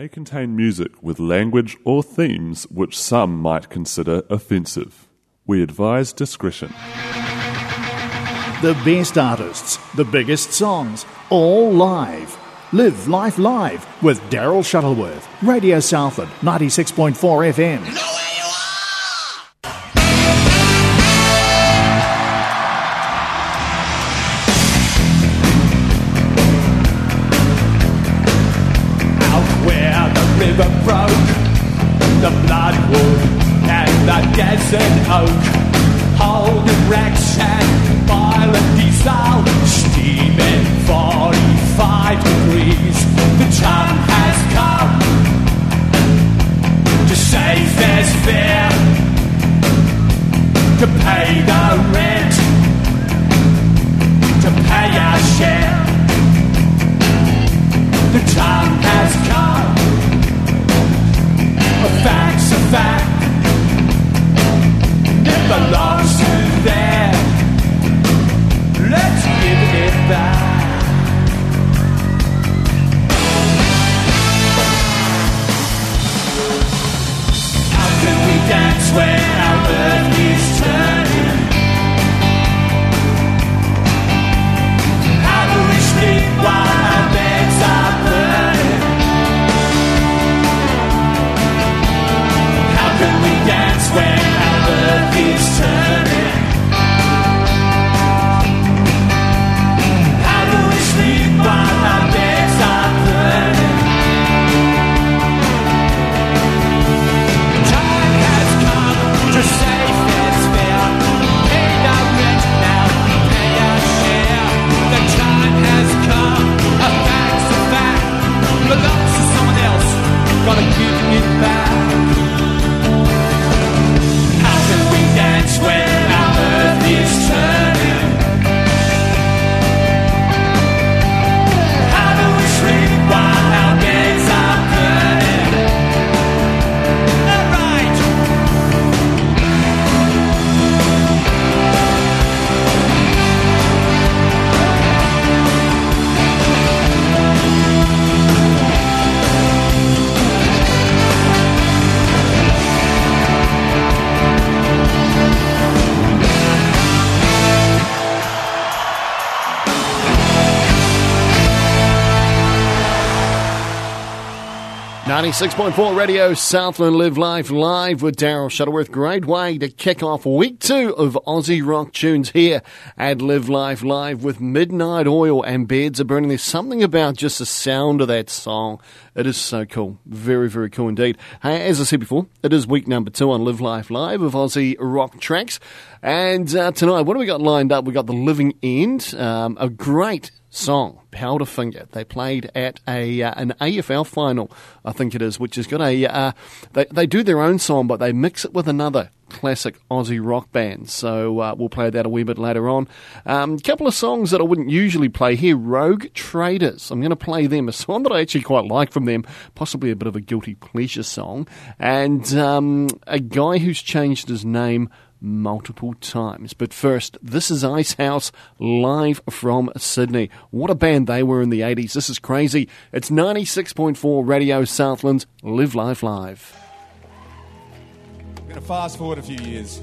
may contain music with language or themes which some might consider offensive. We advise discretion. The best artists, the biggest songs, all live. Live Life Live with Daryl Shuttleworth, Radio Southland, 96.4 FM. No 96.4 Radio Southland Live Live live with Daryl Shuttleworth. Great way to kick off week two of Aussie Rock Tunes here at Live Live Live with Midnight Oil and Beds Are Burning. There's something about just the sound of that song. It is so cool. Very, very cool indeed. Hey, as I said before, it is week number two on Live Life Live of Aussie Rock Tracks. And uh, tonight, what do we got lined up? We got The Living End, um, a great song, Powderfinger. They played at a uh, an AFL final, I think it is, which has got a. Uh, they they do their own song, but they mix it with another classic Aussie rock band. So uh, we'll play that a wee bit later on. A um, couple of songs that I wouldn't usually play here. Rogue Traders. I'm going to play them. A song that I actually quite like from them, possibly a bit of a guilty pleasure song, and um, a guy who's changed his name multiple times. But first, this is Icehouse live from Sydney. What a band they were in the 80s. This is crazy. It's 96.4 Radio Southlands. Live Life Live. I'm going to fast forward a few years.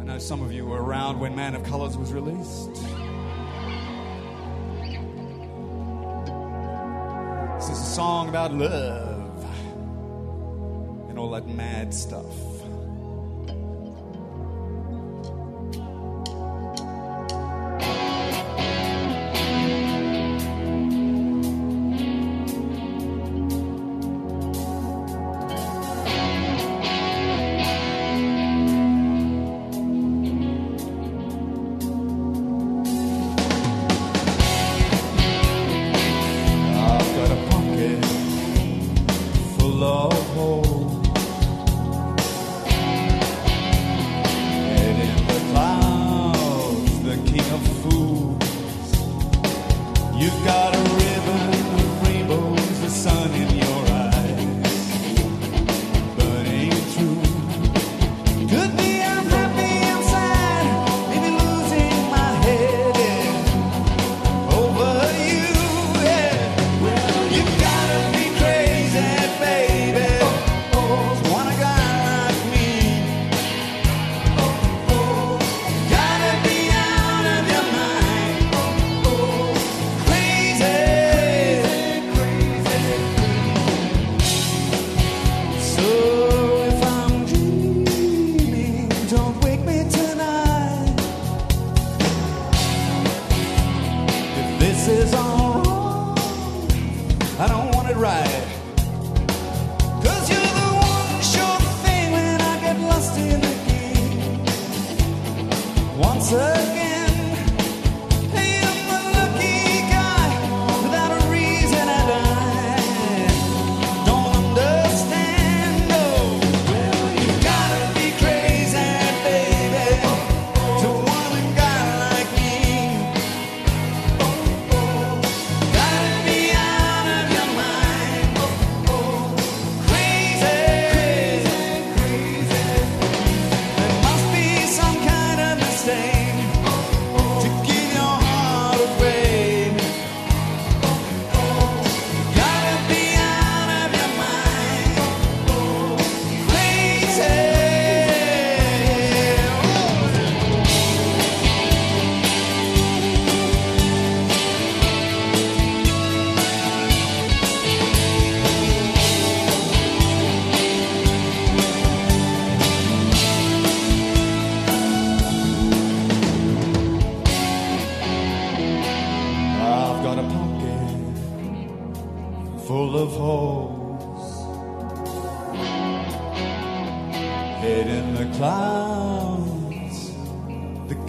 I know some of you were around when Man of Colours was released. This is a song about love and all that mad stuff.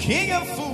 King of fools.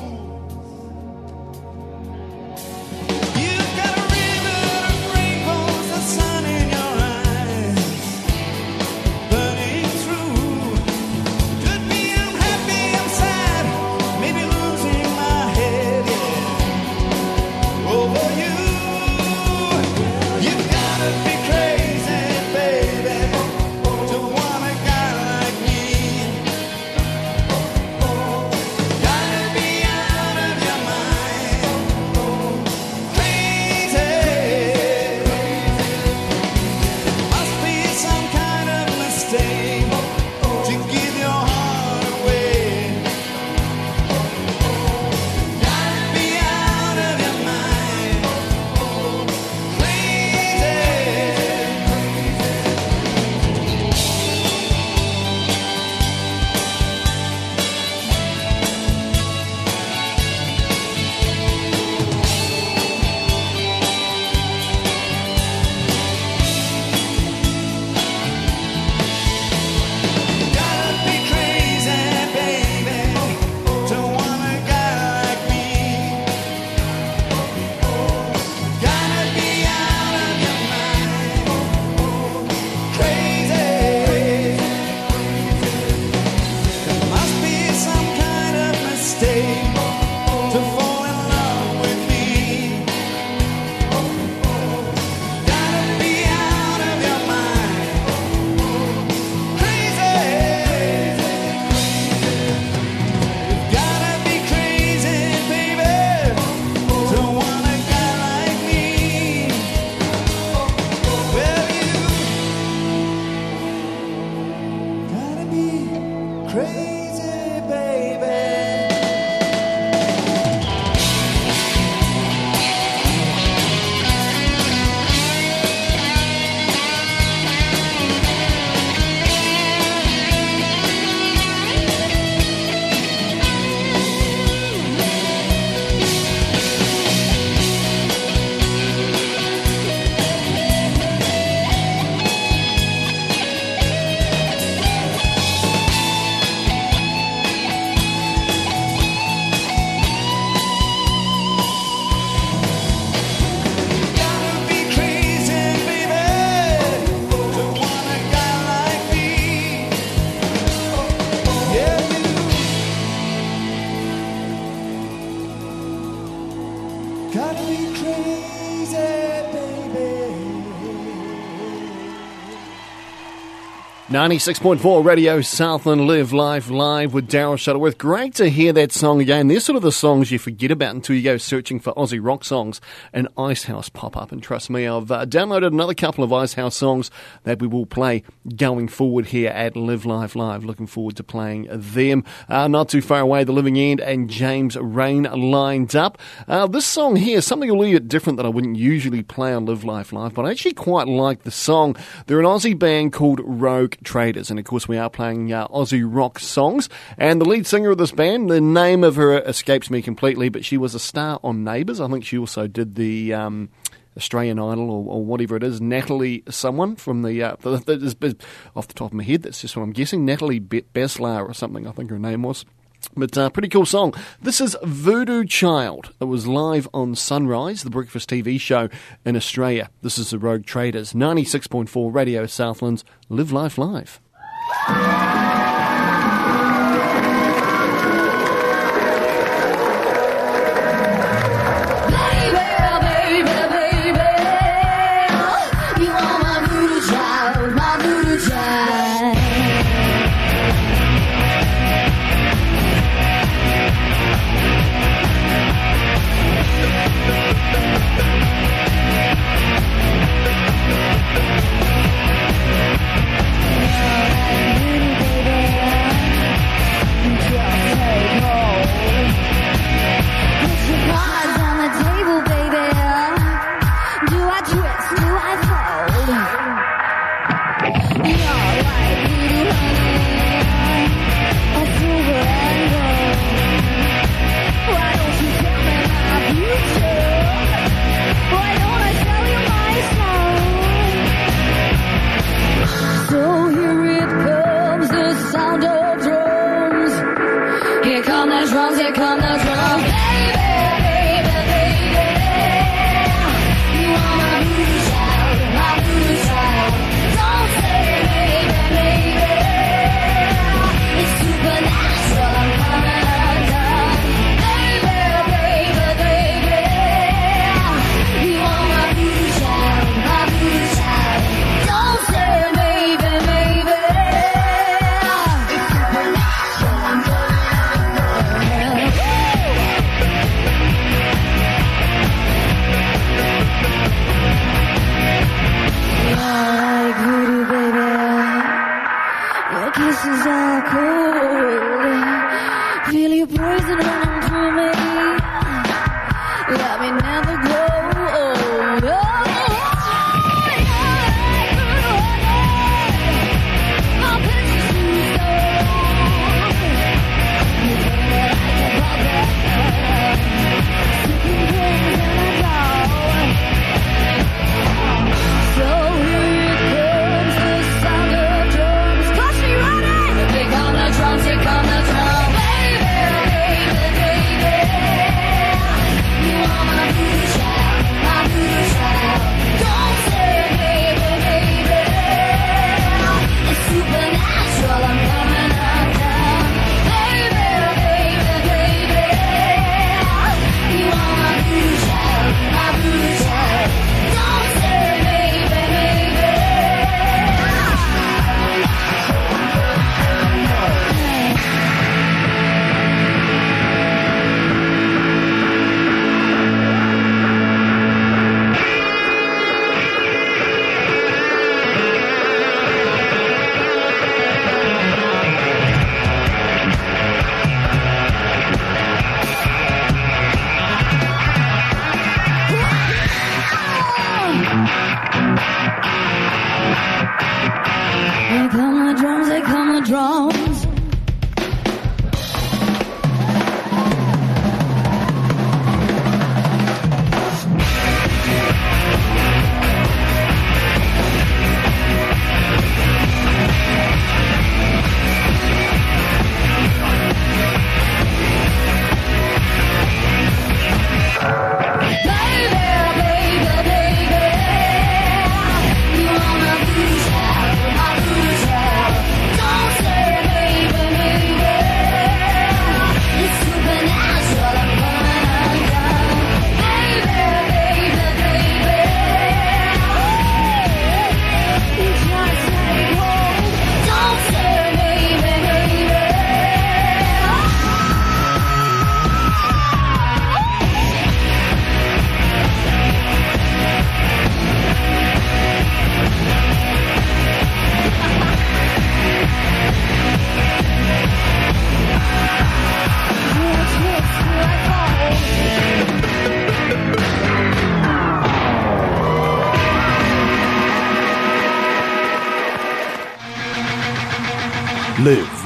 96.4 Radio Southland Live Life Live with Daryl Shuttleworth. Great to hear that song again. They're sort of the songs you forget about until you go searching for Aussie rock songs and Icehouse pop up. And trust me, I've uh, downloaded another couple of Icehouse songs that we will play going forward here at Live Life Live. Looking forward to playing them. Uh, not too far away, The Living End and James Reyne lined up. Uh, this song here something a little bit different that I wouldn't usually play on Live Life Live, but I actually quite like the song. They're an Aussie band called Rogue Traders. And of course, we are playing uh, Aussie rock songs. And the lead singer of this band, the name of her escapes me completely, but she was a star on Neighbours. I think she also did the. Um, Australian Idol or, or, whatever it is, Natalie someone from the, uh, the, the, off the top of my head, that's just what I'm guessing, Natalie Be- Beslar or something, I think her name was. But uh, pretty cool song. This is Voodoo Child. It was live on Sunrise, the breakfast TV show in Australia. This is the Rogue Traders, 96.4 Radio Southlands, Live Life Live.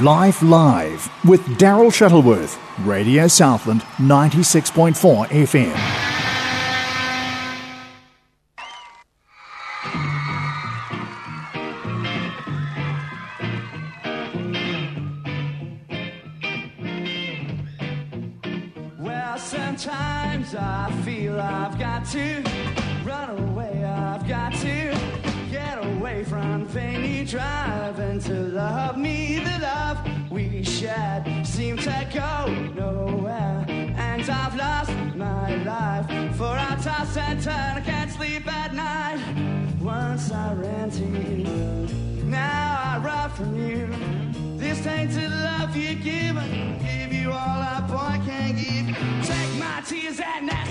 Life Live with Daryl Shuttleworth, Radio Southland 96.4 FM. My tears and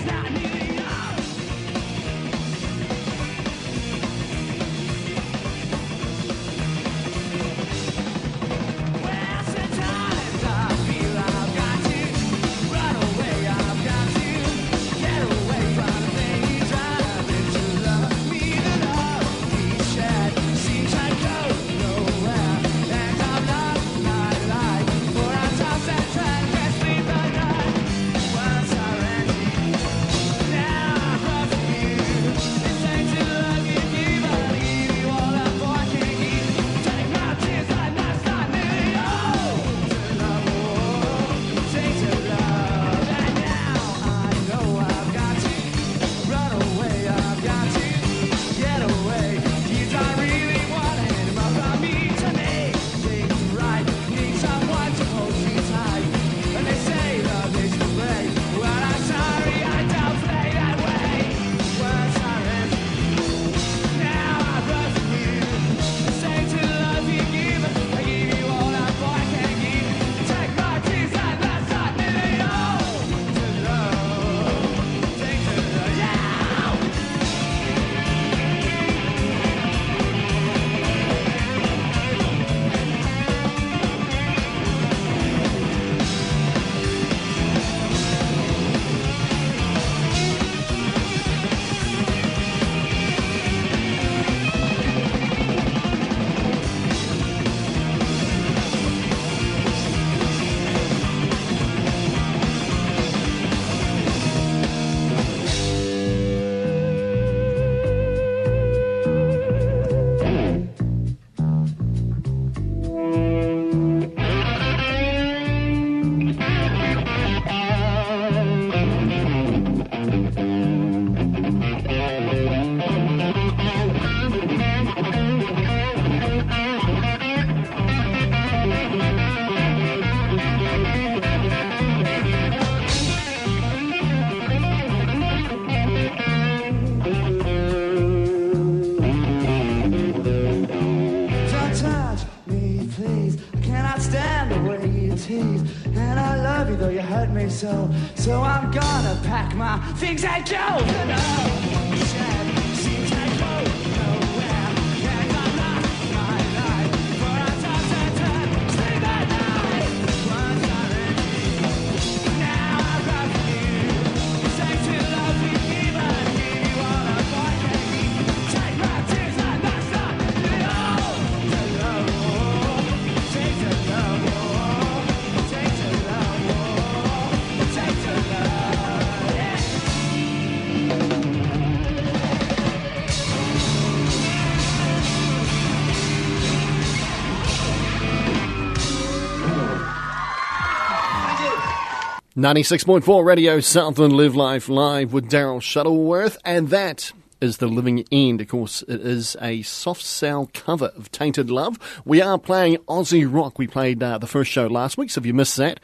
96.4 Radio Southland Live Life Live with Daryl Shuttleworth, and that is The Living End. Of course, it is a Soft Cell cover of Tainted Love. We are playing Aussie rock. We played uh, the first show last week, so if you missed that,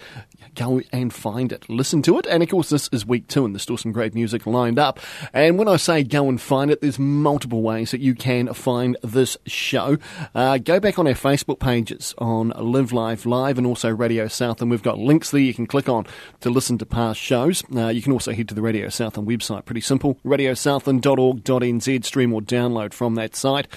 go and find it, listen to it. And of course, this is week two, and there's still some great music lined up. And when I say go and find it, there's multiple ways that you can find this show. Uh, go back on our Facebook pages on Live Life Live and also Radio South, and we've got links there you can click on to listen to past shows. Uh, you can also head to the Radio Southland website. Pretty simple. radiosouthland.org.nz. Stream or download from that site.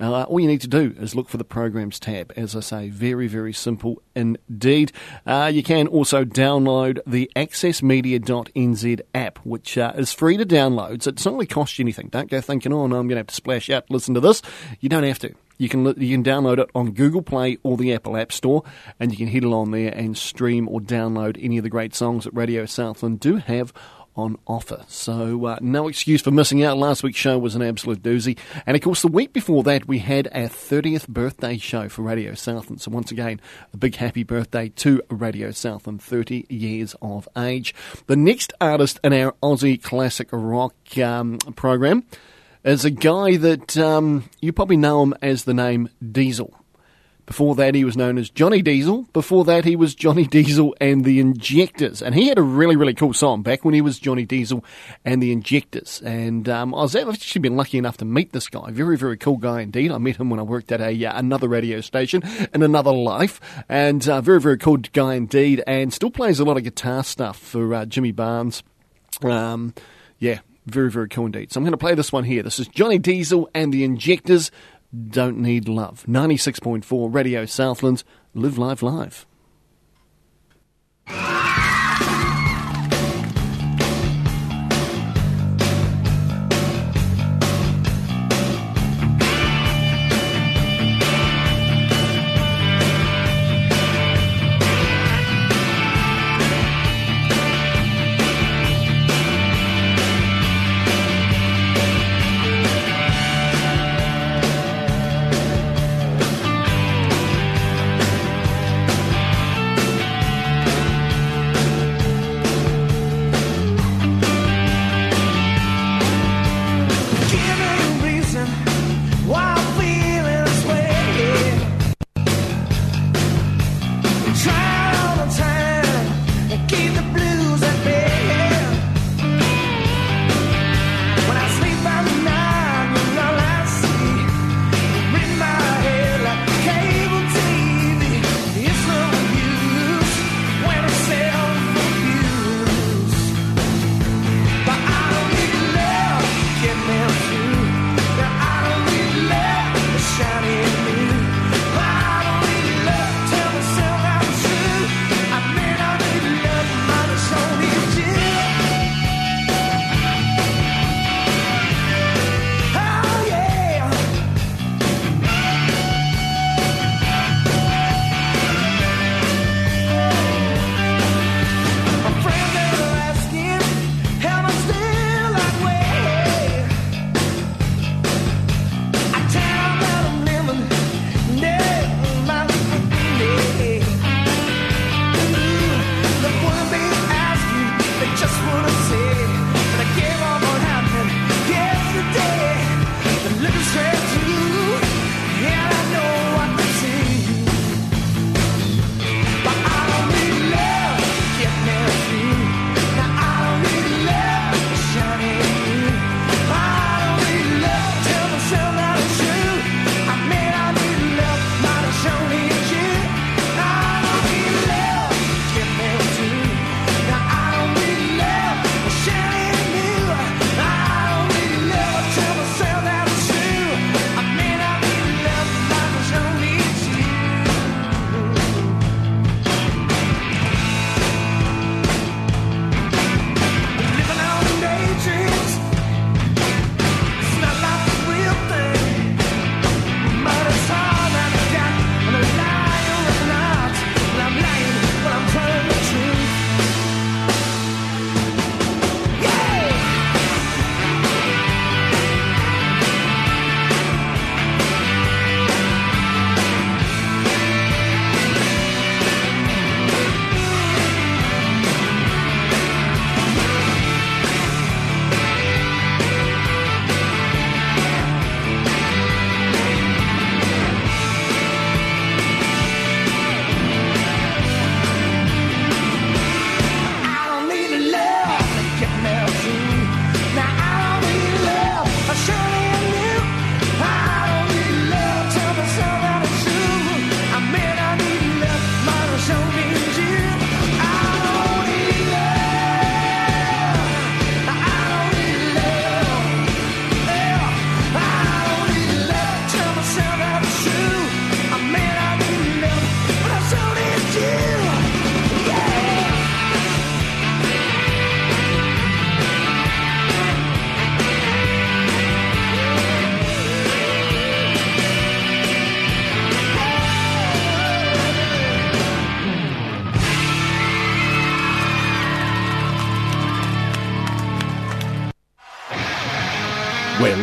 Uh, all you need to do is look for the programs tab. As I say, very, very simple indeed. Uh, you can also download the accessmedia.nz app, which uh, is free to download. So it's not really cost you anything. Don't go thinking, oh no, I'm going to have to splash out listen to this. You don't have to. You can you can download it on Google Play or the Apple App Store, and you can head along there and stream or download any of the great songs that Radio Southland do have on offer. So, uh, no excuse for missing out. Last week's show was an absolute doozy. And of course, the week before that, we had our 30th birthday show for Radio Southland. So, once again, a big happy birthday to Radio Southland, 30 years of age. The next artist in our Aussie classic rock um, program is a guy that um, you probably know him as the name Diesel. Before that, he was known as Johnny Diesel. Before that, he was Johnny Diesel and the Injectors. And he had a really, really cool song back when he was Johnny Diesel and the Injectors. And um, I was I've actually been lucky enough to meet this guy. Very, very cool guy indeed. I met him when I worked at a uh, another radio station in another life. And uh, very, very cool guy indeed. And still plays a lot of guitar stuff for uh, Jimmy Barnes. Um, yeah, very, very cool indeed. So I'm going to play this one here. This is Johnny Diesel and the Injectors don't Need Love. 96.4 Radio Southlands. Live Life Live.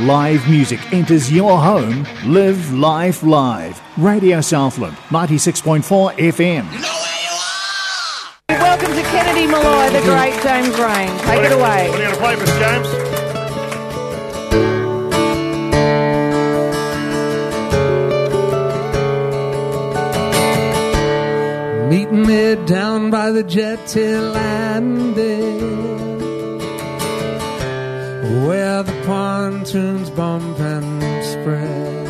Live music enters your home. Live Life Live. Radio Southland, 96.4 FM. Welcome to Kennedy Molloy, the great James Reyne. Take it away. What are you going to play for James? Meet me down by the jetty landing where the pontoons bump and spread.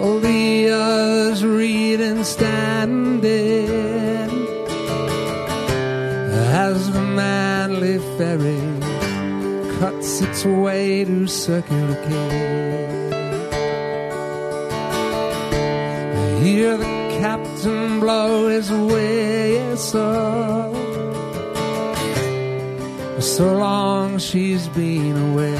All the others read and standing as the manly ferry cuts its way to Circular Quay. Hear the captain blow his whistle. So long she's been away.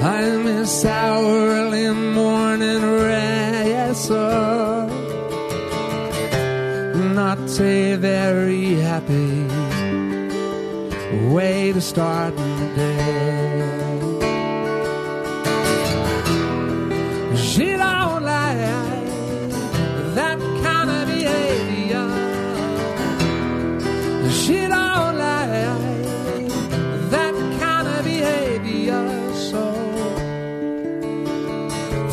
I miss our early morning wrestle. Not a very happy way to start the day.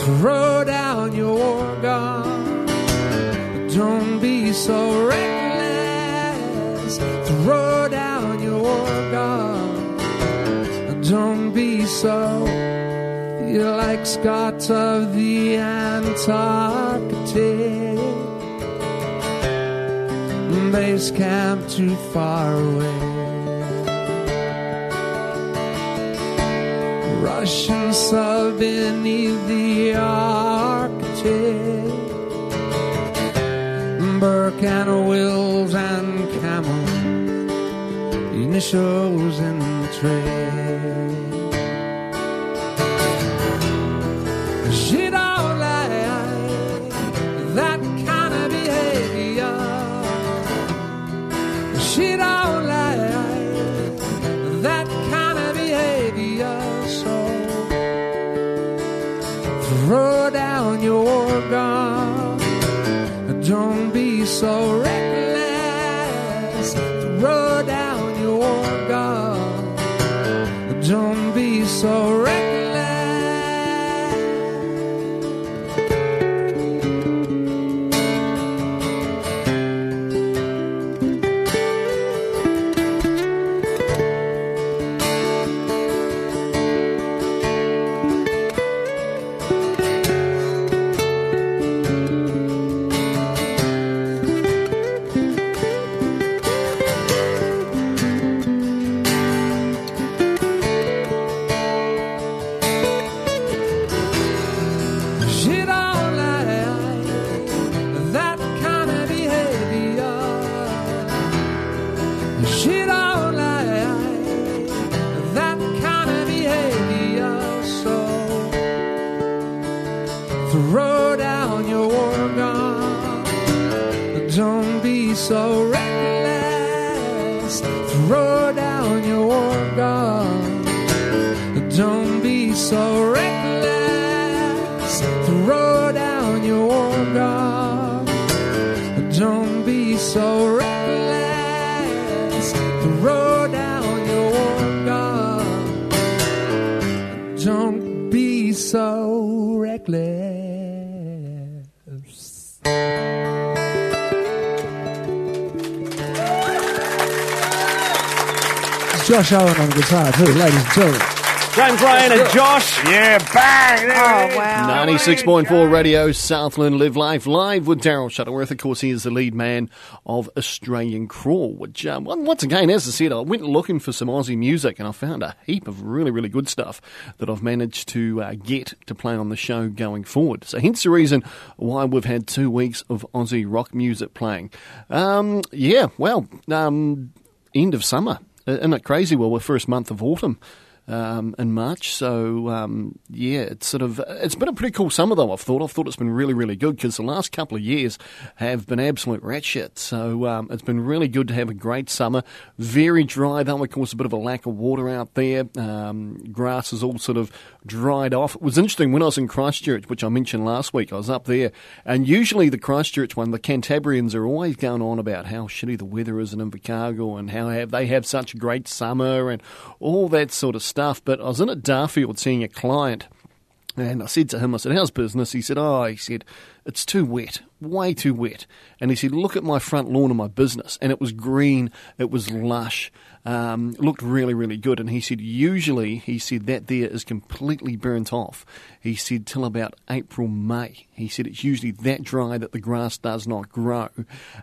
Throw down your gun. Don't be so reckless. Throw down your gun. Don't be so you're like Scott of the Antarctic. Base camp too far away. Russian sub beneath the Arctic. Burke and Wills and Camel. Initials in the trade. Josh Owen on guitar too, ladies and gentlemen. James Reyne and Josh. Yeah, bang. There Oh, wow. 96.4 Radio Southland Live Life Live with Daryl Shuttleworth. Of course, he is the lead man of Australian Crawl, which, um, once again, as I said, I went looking for some Aussie music and I found a heap of really, really good stuff that I've managed to uh, get to play on the show going forward. So, hence the reason why we've had two weeks of Aussie rock music playing. Um, yeah, well, um, end of summer. Isn't it crazy? Well, we're first month of autumn um, in March. So um, yeah, it's sort of it's been a pretty cool summer though. I've thought I've thought it's been really really good because the last couple of years have been absolute rat shit. So um, it's been really good to have a great summer. Very dry though. Of course, a bit of a lack of water out there. Um, grass is all sort of dried off. It was interesting when I was in Christchurch, which I mentioned last week. I was up there, and usually the Christchurch one, the Cantabrians are always going on about how shitty the weather is in Invercargill and how have, they have such a great summer and all that sort of stuff. But I was in at Darfield seeing a client. And I said to him, I said, how's business? He said, oh, he said, it's too wet, way too wet. And he said, look at my front lawn of my business. And it was green, it was lush, um, looked really, really good. And he said, usually, he said, that there is completely burnt off. He said, till about April, May. He said, it's usually that dry that the grass does not grow.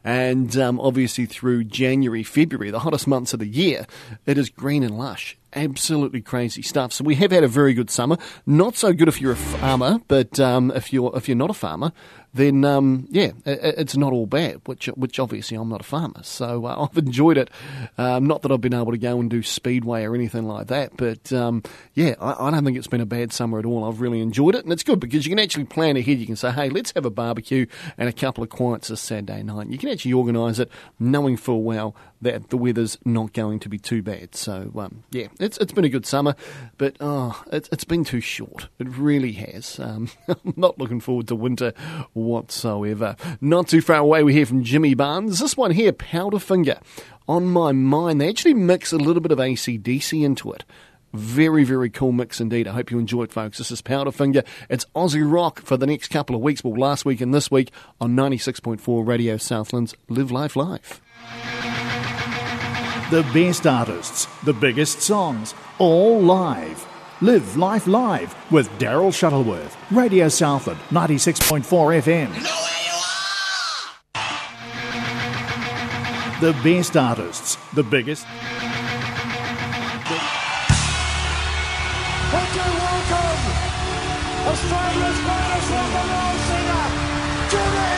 And um, obviously, through January, February, the hottest months of the year, it is green and lush absolutely crazy stuff. So we have had a very good summer. Not so good if you're a farmer, but um, if you're if you're not a farmer, then um, yeah, it, it's not all bad. Which which obviously I'm not a farmer, so uh, I've enjoyed it. Um, not that I've been able to go and do speedway or anything like that, but um, yeah, I, I, don't think it's been a bad summer at all. I've really enjoyed it, and it's good because you can actually plan ahead. You can say, hey, let's have a barbecue and a couple of quiets this Saturday night. You can actually organise it knowing full well that the weather's not going to be too bad. So um, yeah, it's it's been a good summer, but oh, it's it's been too short. It really has. Um, I'm not looking forward to winter whatsoever. Not too far away, we hear from Jimmy Barnes. This one here, Powderfinger. On my mind, they actually mix a little bit of ACDC into it. Very, very cool mix indeed. I hope you enjoy it, folks. This is Powderfinger. It's Aussie rock for the next couple of weeks. Well, last week and this week on 96.4 Radio Southlands Live Life Live. The best artists, the biggest songs, all live. Live Life Live with Daryl Shuttleworth. Radio Southland, 96.4 FM. The best artists, the biggest. Okay, welcome, Australia's greatest rock and roll singer, Jimmy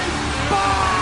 Barnes!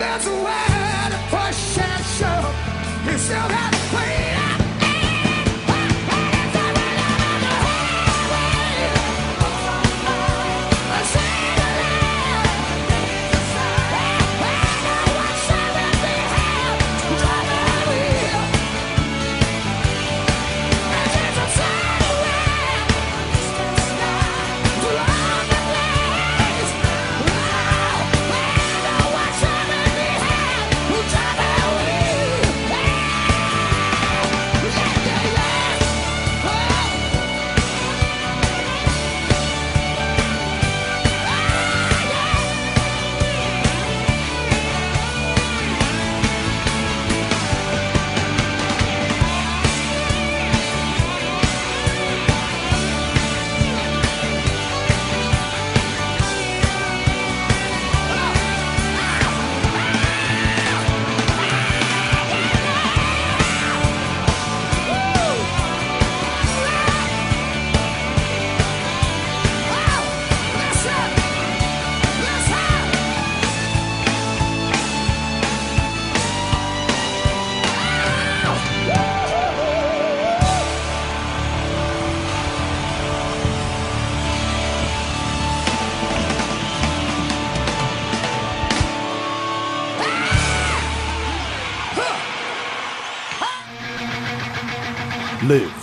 there's a way to push that shove. You still got.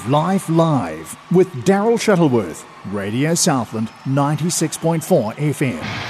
Life Live with Daryl Shuttleworth, Radio Southland 96.4 FM.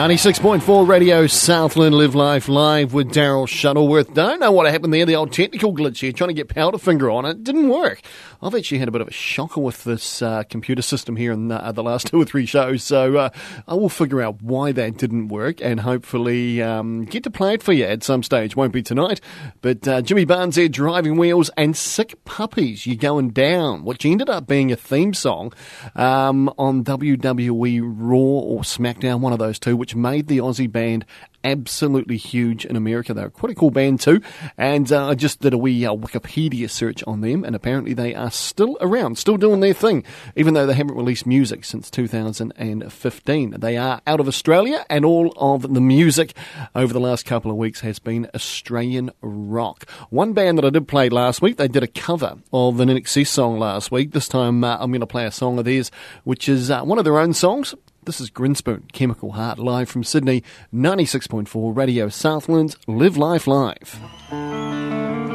96.4 Radio Southland Live Life Live with Daryl Shuttleworth. Don't know what happened there, the old technical glitch here, trying to get Powderfinger on it. Didn't work. I've actually had a bit of a shocker with this uh, computer system here in the, uh, the, last two or three shows, so uh, I will figure out why that didn't work and hopefully um, get to play it for you at some stage. Won't be tonight, but uh, Jimmy Barnes there, Driving Wheels and Sick Puppies, You're Going Down, which ended up being a theme song um, on WWE Raw or SmackDown, one of those two, which made the Aussie band absolutely huge in America. They're quite a cool band too. And uh, I just did a wee uh, Wikipedia search on them, and apparently they are still around, still doing their thing, even though they haven't released music since 2015. They are out of Australia, and all of the music over the last couple of weeks has been Australian rock. One band that I did play last week, they did a cover of an INXS song last week. This time uh, I'm going to play a song of theirs, which is uh, one of their own songs. This is Grinspoon, Chemical Heart, live from Sydney, 96.4 Radio Southlands, Live Life Live.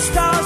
stop.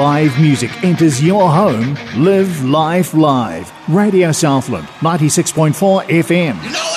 live music enters your home, live life live. Radio Southland, 96.4 FM. No!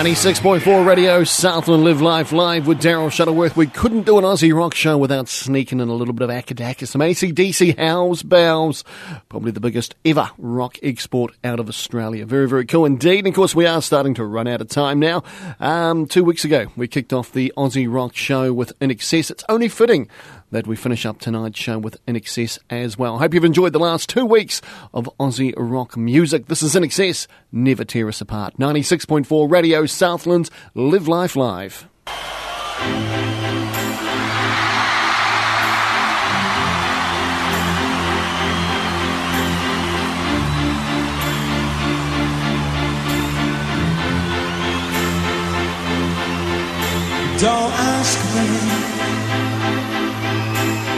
Ninety-six point four Radio Southland Live Life Live with Daryl Shuttleworth. We couldn't do an Aussie rock show without sneaking in a little bit of Acca Dacca, some ACDC Hells Bells, probably the biggest ever rock export out of Australia. Very, very cool indeed. And of course, we are starting to run out of time now. Um, two weeks ago, we kicked off the Aussie rock show with INXS. It's only fitting that we finish up tonight's show with INXS as well. Hope you've enjoyed the last two weeks of Aussie rock music. This is INXS, Never Tear Us Apart. 96.4 Radio Southlands, Live Life Live. Don't ask me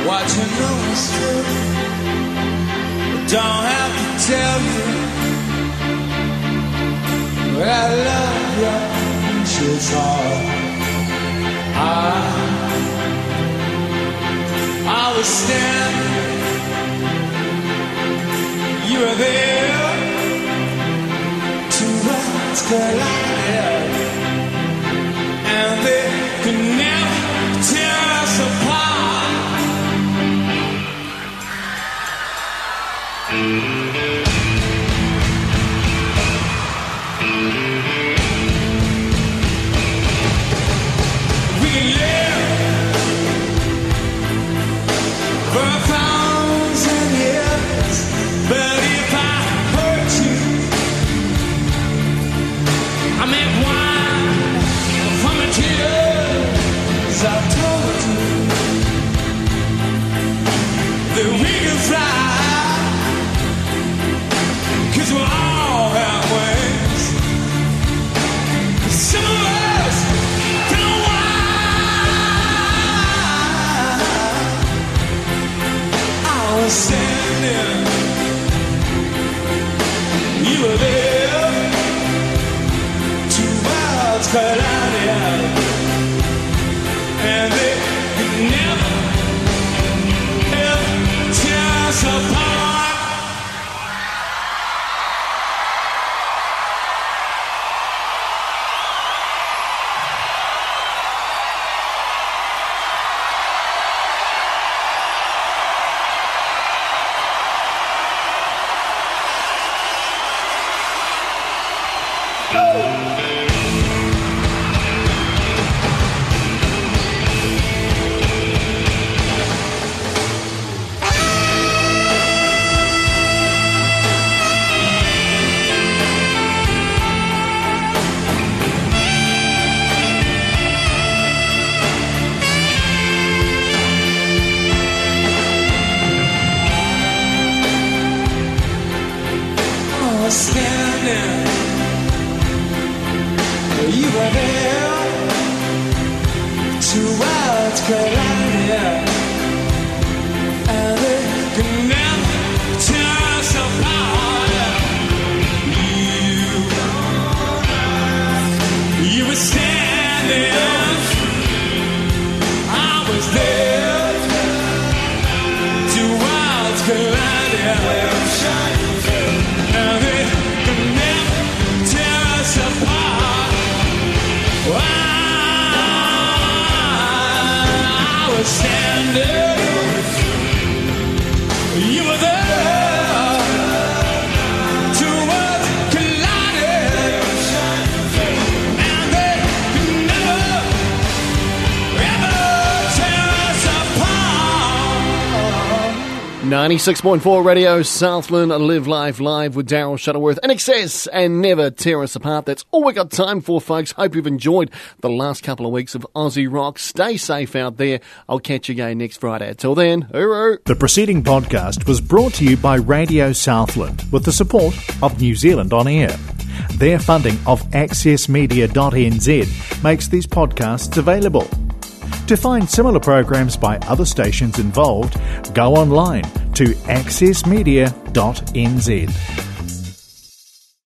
what you know is true. Don't have to tell you I love your precious heart. I, I was standing, you were there. Two worlds collided, 96.4 Radio Southland, Live Life Live with Daryl Shuttleworth. INXS and never tear us apart. That's all we got time for, folks. Hope you've enjoyed the last couple of weeks of Aussie rock. Stay safe out there. I'll catch you again next Friday. Till then, hooroo. The preceding podcast was brought to you by Radio Southland with the support of New Zealand On Air. Their funding of accessmedia.nz makes these podcasts available. To find similar programs by other stations involved, go online to accessmedia.nz.